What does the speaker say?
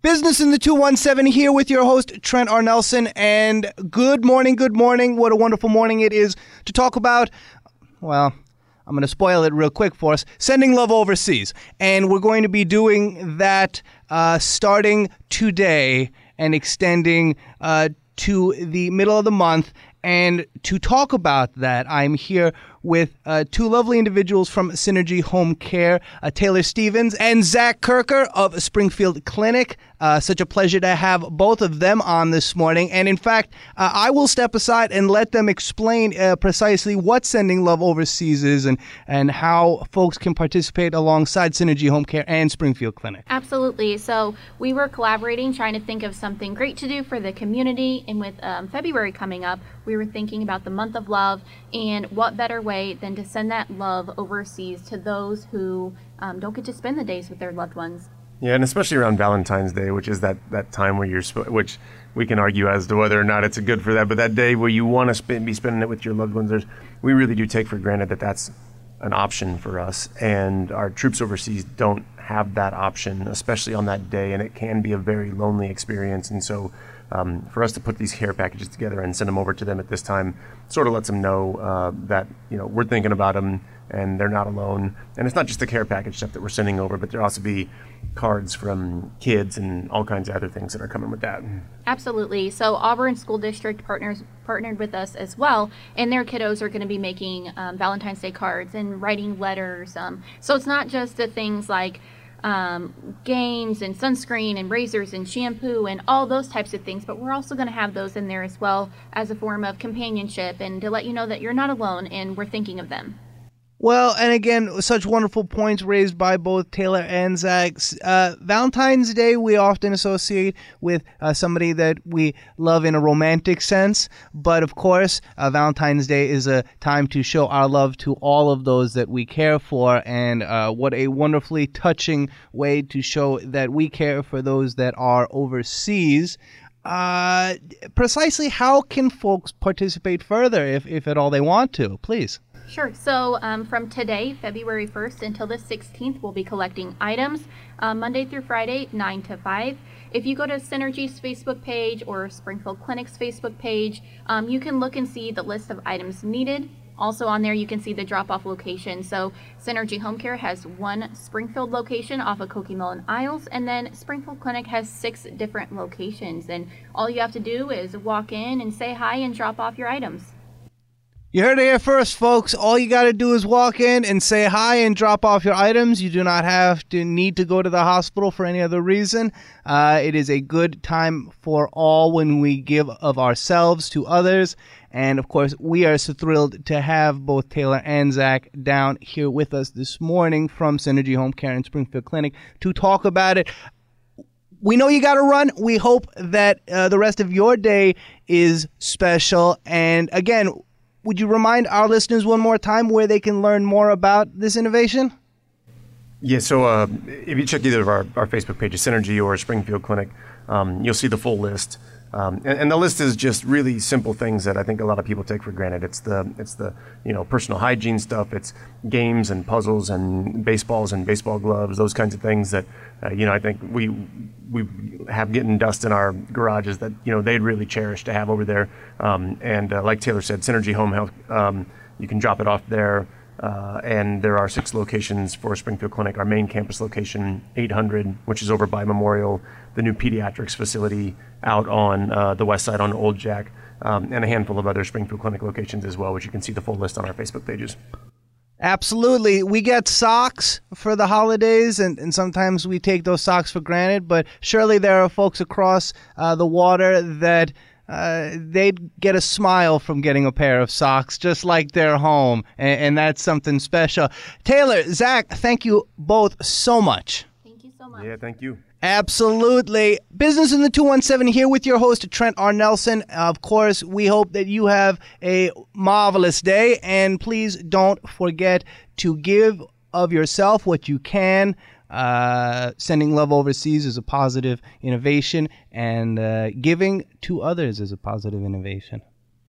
Business in the 217 here with your host, Trent R. Nelson. And good morning, good morning. What a wonderful morning it is to talk about, well, I'm going to spoil it real quick for us sending love overseas. And we're going to be doing that uh, starting today and extending uh, to the middle of the month. And to talk about that, I'm here with uh, two lovely individuals from Synergy Home Care, uh, Taylor Stevens and Zach Kerker of Springfield Clinic. Uh, such a pleasure to have both of them on this morning. And in fact, uh, I will step aside and let them explain uh, precisely what Sending Love Overseas is and, and how folks can participate alongside Synergy Home Care and Springfield Clinic. Absolutely. So we were collaborating, trying to think of something great to do for the community. And with um, February coming up, we were thinking about the month of love and what better way than to send that love overseas to those who um, don't get to spend the days with their loved ones. Yeah, and especially around Valentine's Day, which is that, that time where you're, sp- which we can argue as to whether or not it's good for that, but that day where you want to spend, be spending it with your loved ones, there's, we really do take for granted that that's an option for us. And our troops overseas don't have that option, especially on that day, and it can be a very lonely experience. And so, um, for us to put these care packages together and send them over to them at this time sort of lets them know uh, that you know we're thinking about them and they're not alone. And it's not just the care package stuff that we're sending over, but there'll also be cards from kids and all kinds of other things that are coming with that. Absolutely. So Auburn School District partners partnered with us as well, and their kiddos are going to be making um, Valentine's Day cards and writing letters. Um, so it's not just the things like um, games and sunscreen and razors and shampoo and all those types of things, but we're also going to have those in there as well as a form of companionship and to let you know that you're not alone and we're thinking of them. Well, and again, such wonderful points raised by both Taylor and Zach. Uh, Valentine's Day we often associate with uh, somebody that we love in a romantic sense, but of course, uh, Valentine's Day is a time to show our love to all of those that we care for, and uh, what a wonderfully touching way to show that we care for those that are overseas. Uh, precisely how can folks participate further if, if at all they want to? Please. Sure. So um, from today, February 1st, until the 16th, we'll be collecting items uh, Monday through Friday, 9 to 5. If you go to Synergy's Facebook page or Springfield Clinic's Facebook page, um, you can look and see the list of items needed. Also on there, you can see the drop-off location. So Synergy Home Care has one Springfield location off of Cokie Isles, and then Springfield Clinic has six different locations. And all you have to do is walk in and say hi and drop off your items. You heard it here first, folks. All you got to do is walk in and say hi and drop off your items. You do not have to need to go to the hospital for any other reason. Uh, it is a good time for all when we give of ourselves to others. And of course, we are so thrilled to have both Taylor and Zach down here with us this morning from Synergy Home Care and Springfield Clinic to talk about it we know you got to run. We hope that uh, the rest of your day is special. And again, would you remind our listeners one more time where they can learn more about this innovation? Yeah, so uh, if you check either of our, our Facebook pages, Synergy or Springfield Clinic, um, you'll see the full list. Um, and, and, the list is just really simple things that I think a lot of people take for granted. It's the it's the you know personal hygiene stuff. It's games and puzzles and baseballs and baseball gloves. Those kinds of things that uh, you know I think we we have getting dust in our garages that you know they'd really cherish to have over there. Um, and uh, like Taylor said, Synergy Home Health, um, you can drop it off there. Uh, and there are six locations for Springfield Clinic. Our main campus location, 800, which is over by Memorial, the new pediatrics facility out on uh, the west side on Old Jack, um, and a handful of other Springfield Clinic locations as well, which you can see the full list on our Facebook pages. Absolutely. We get socks for the holidays, and, and sometimes we take those socks for granted, but surely there are folks across uh, the water that uh, they'd get a smile from getting a pair of socks just like their home, and, and that's something special. Taylor, Zach, thank you both so much. Thank you so much. Yeah, thank you. Absolutely. Business in the 217 here with your host, Trent R. Nelson. Of course, we hope that you have a marvelous day. And please don't forget to give of yourself what you can. Uh, sending love overseas is a positive innovation, and uh, giving to others is a positive innovation.